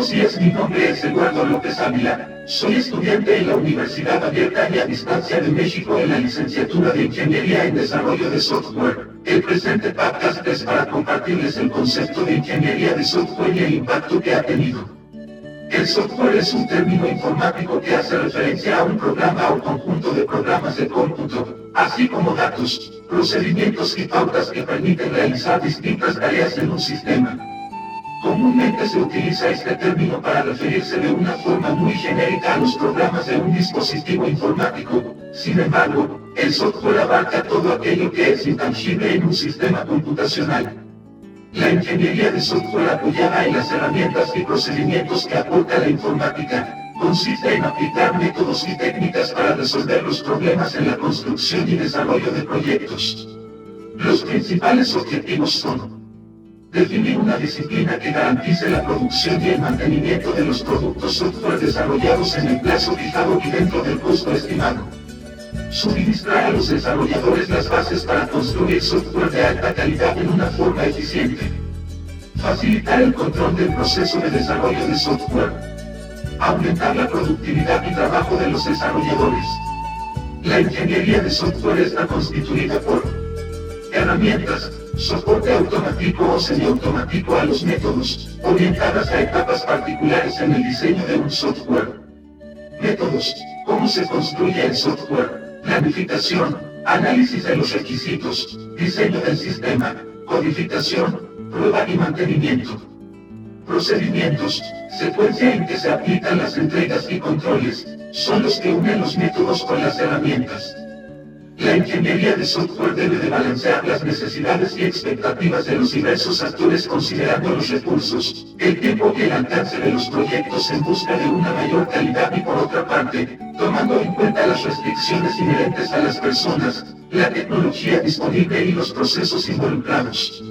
Mi nombre Eduardo López Ávila. Soy estudiante en la Universidad Abierta y a Distancia de México en la licenciatura de Ingeniería en Desarrollo de Software. El presente podcast es para compartirles el concepto de ingeniería de software y el impacto que ha tenido. El software es un término informático que hace referencia a un programa o conjunto de programas de cómputo, así como datos, procedimientos y pautas que permiten realizar distintas tareas en un sistema. Comúnmente se utiliza este término para referirse de una forma muy genérica a los programas de un dispositivo informático. Sin embargo, el software abarca todo aquello que es intangible en un sistema computacional. La ingeniería de software apoyada en las herramientas y procedimientos que aporta la informática, consiste en aplicar métodos y técnicas para resolver los problemas en la construcción y desarrollo de proyectos. Los principales objetivos son Definir una disciplina que garantice la producción y el mantenimiento de los productos software desarrollados en el plazo fijado y dentro del costo estimado. Suministrar a los desarrolladores las bases para construir software de alta calidad en una forma eficiente. Facilitar el control del proceso de desarrollo de software. Aumentar la productividad y trabajo de los desarrolladores. La ingeniería de software está constituida por herramientas, soporte automático o semiautomático a los métodos, orientadas a etapas particulares en el diseño de un software. Métodos, cómo se construye el software, planificación, análisis de los requisitos, diseño del sistema, codificación, prueba y mantenimiento. Procedimientos, secuencia en que se aplican las entregas y controles, son los que unen los métodos con las herramientas. La ingeniería de software debe de balancear las necesidades y expectativas de los diversos actores considerando los recursos, el tiempo y el alcance de los proyectos en busca de una mayor calidad y por otra parte, tomando en cuenta las restricciones inherentes a las personas, la tecnología disponible y los procesos involucrados.